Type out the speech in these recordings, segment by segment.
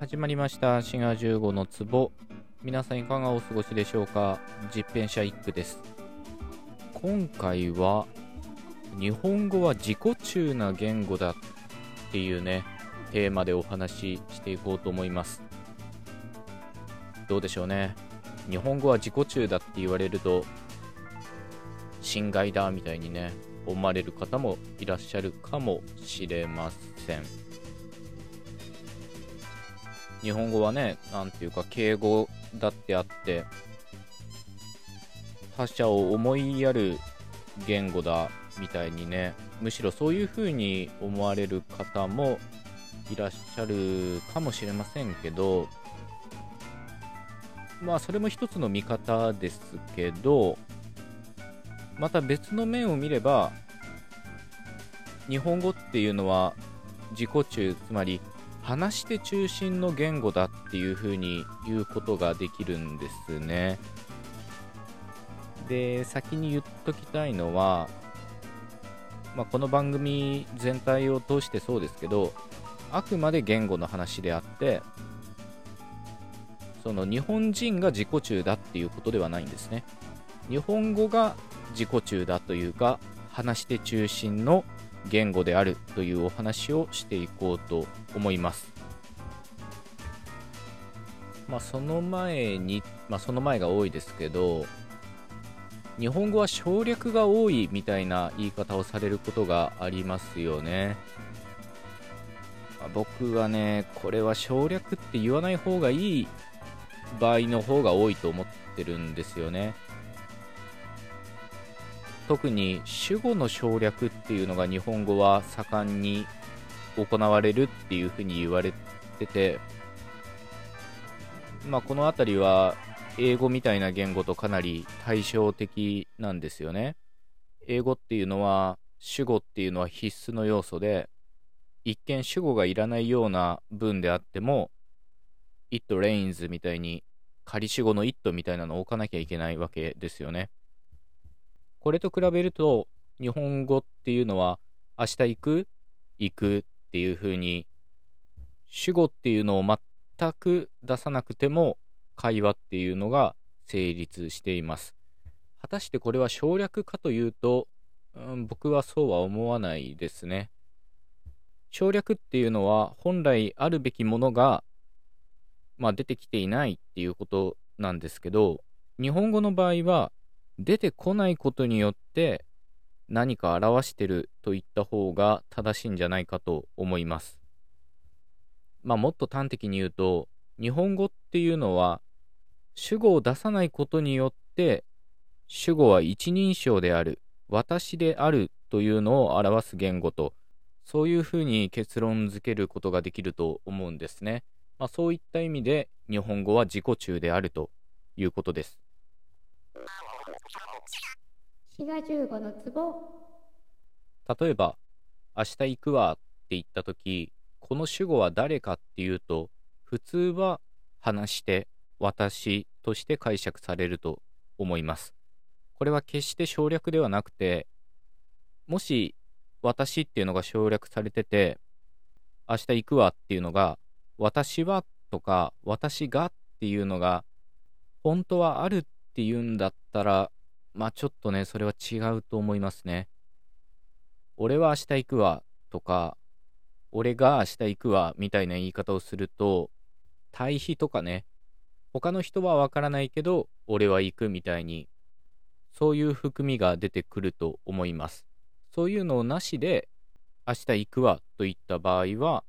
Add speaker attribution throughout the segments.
Speaker 1: 始まりました。シガ15の壺。皆さんいかがお過ごしでしょうか？実編者一句です。今回は、日本語は自己中な言語だっていうね、テーマでお話ししていこうと思います。どうでしょうね？日本語は自己中だって言われると、侵害だみたいにね、思われる方もいらっしゃるかもしれません。日本語はね、なんていうか敬語だってあって、他者を思いやる言語だみたいにね、むしろそういう風に思われる方もいらっしゃるかもしれませんけど、まあそれも一つの見方ですけど、また別の面を見れば、日本語っていうのは自己中、つまり話して中心の言語だっていう風に言うことができるんですね。で、先に言っときたいのは、まあ、この番組全体を通してそうですけど、あくまで言語の話であって、その日本人が自己中だっていうことではないんですね。日本語が自己中だというか、話して中心の言語であるというお話をしていこうと思います。まあ、その前に、まあ、その前が多いですけど、日本語は省略が多いみたいな言い方をされることがありますよね。まあ僕はね、これは省略って言わない方がいい場合の方が多いと思ってるんですよね。特に主語の省略っていうのが日本語は盛んに行われるっていうふうに言われてて、まあ、この辺りは英語みたいな言語とかなり対照的なんですよね。英語っていうのは主語っていうのは必須の要素で一見主語がいらないような文であっても it rains みたいに仮主語の it みたいなのを置かなきゃいけないわけですよね。これと比べると、日本語っていうのは、明日行く？行くっていう風に、主語っていうのを全く出さなくても、会話っていうのが成立しています。果たしてこれは省略かというと、うん、僕はそうは思わないですね。省略っていうのは、本来あるべきものが、まあ、出てきていないっていうことなんですけど、日本語の場合は、出てこないことによって何か表してると言った方が正しいんじゃないかと思います。まあもっと端的に言うと日本語っていうのは主語を出さないことによって主語は一人称である私であるというのを表す言語とそういうふうに結論付けることができると思うんですね。まあ、そういった意味で日本語は自己中であるということです。
Speaker 2: 滋賀15の壺
Speaker 1: 例えば、明日行くわって言ったとき、この主語は誰かっていうと、普通は話して、私として解釈されると思います。これは決して省略ではなくて、もし私っていうのが省略されてて、明日行くわっていうのが、私はとか私がっていうのが、本当はあるっていうんだったら、まあちょっとね、それは違うと思いますね。俺は明日行くわとか、俺が明日行くわみたいな言い方をすると、対比とかね、他の人はわからないけど、俺は行くみたいに、そういう含みが出てくると思います。そういうのをなしで、明日行くわといった場合は、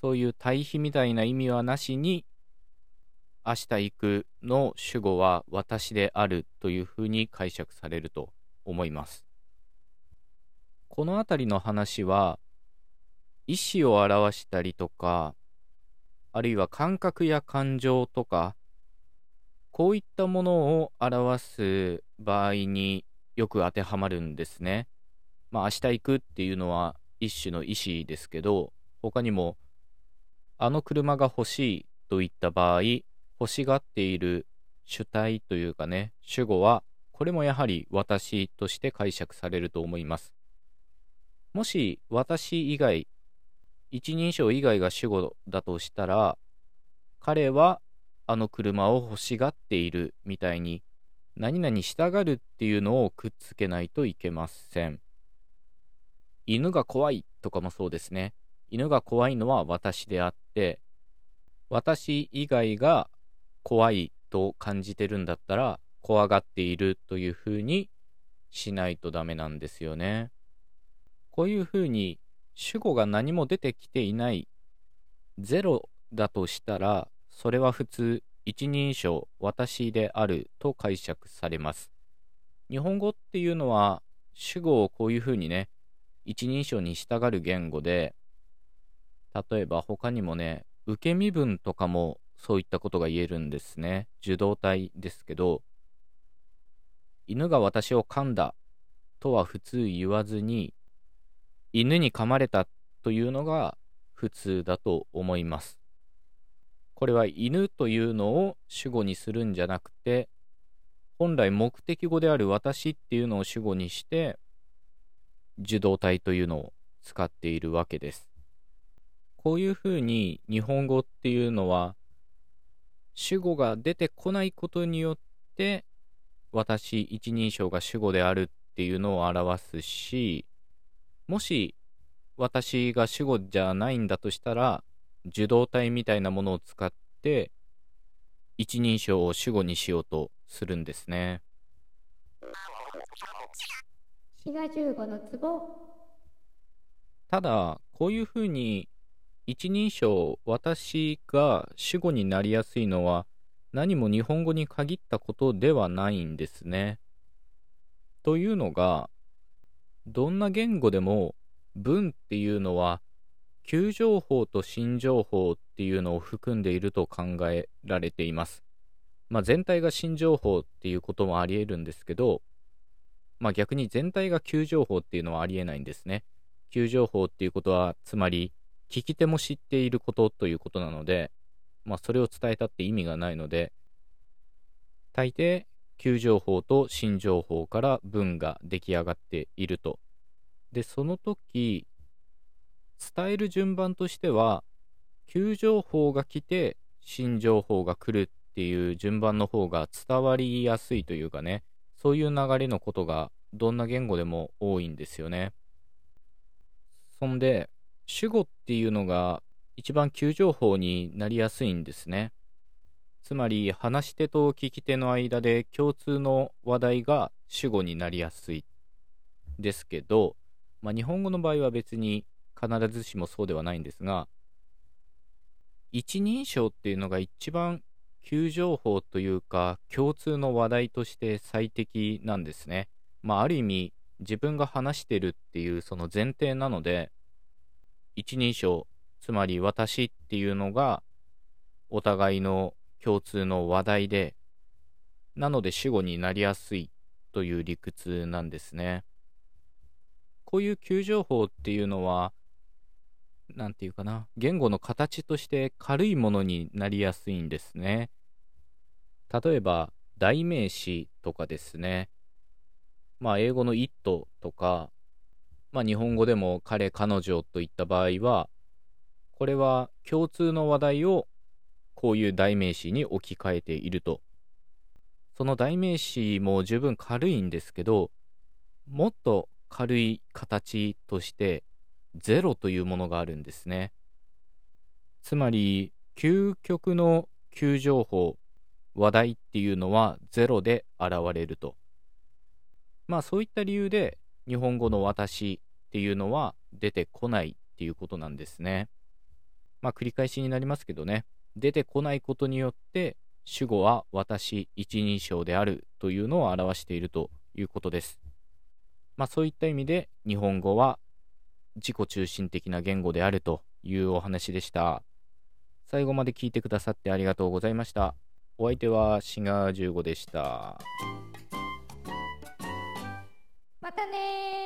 Speaker 1: そういう対比みたいな意味はなしに、明日行くの主語は私であるというふうに解釈されると思います。このあたりの話は、意思を表したりとか、あるいは感覚や感情とか、こういったものを表す場合によく当てはまるんですね。まあ明日行くっていうのは一種の意思ですけど、他にも、あの車が欲しいといった場合、欲しがっている主体というかね、主語は、これもやはり私として解釈されると思います。もし私以外、一人称以外が主語だとしたら、彼はあの車を欲しがっているみたいに、何々したがるっていうのをくっつけないといけません。犬が怖いとかもそうですね。犬が怖いのは私であって、私以外が怖いと感じてるんだったら、怖がっているというふうにしないとダメなんですよね。こういうふうに主語が何も出てきていないゼロだとしたら、それは普通一人称私であると解釈されます。日本語っていうのは主語をこういうふうにね、一人称に従う言語で、例えば他にもね、受け身分とかもそういったことが言えるんですね。受動体ですけど、犬が私を噛んだとは普通言わずに、犬に噛まれたというのが普通だと思います。これは犬というのを主語にするんじゃなくて、本来目的語である私っていうのを主語にして、受動体というのを使っているわけです。こういうふうに日本語っていうのは主語が出てこないことによって私一人称が主語であるっていうのを表すしもし私が主語じゃないんだとしたら受動体みたいなものを使って一人称を主語にしようとするんですね。
Speaker 2: 滋賀15の壺
Speaker 1: ただこういうふうに一人称私が主語になりやすいのは何も日本語に限ったことではないんですね。というのがどんな言語でも文っていうのは旧情報と新情報っていうのを含んでいると考えられています。まあ、全体が新情報っていうこともあり得るんですけど、まあ、逆に全体が旧情報っていうのはありえないんですね。旧情報っていうことはつまり聞き手も知っていることということなので、まあ、それを伝えたって意味がないので、大抵、旧情報と新情報から文が出来上がっていると。で、その時、伝える順番としては、旧情報が来て、新情報が来るっていう順番の方が伝わりやすいというかね、そういう流れのことがどんな言語でも多いんですよね。そんで、主語っていうのが一番急情報になりやすいんですね。つまり話し手と聞き手の間で共通の話題が主語になりやすいですけど、まあ、日本語の場合は別に必ずしもそうではないんですが一人称っていうのが一番急情報というか共通の話題として最適なんですね。まあある意味自分が話してるっていうその前提なので一人称、つまり私っていうのがお互いの共通の話題で、なので主語になりやすいという理屈なんですね。こういう急情報っていうのは、なんていうかな、言語の形として軽いものになりやすいんですね。例えば、代名詞とかですね。まあ、英語の it とか、まあ、日本語でも彼、彼女といった場合は、これは共通の話題をこういう代名詞に置き換えていると。その代名詞も十分軽いんですけど、もっと軽い形としてゼロというものがあるんですね。つまり、究極の急情報、話題っていうのはゼロで現れると。まあそういった理由で日本語の私っていうのは出てこないっていうことなんですね。まあ繰り返しになりますけどね、出てこないことによって主語は私一人称であるというのを表しているということです。まあそういった意味で日本語は自己中心的な言語であるというお話でした。最後まで聞いてくださってありがとうございました。お相手はシガー15でした。
Speaker 2: またね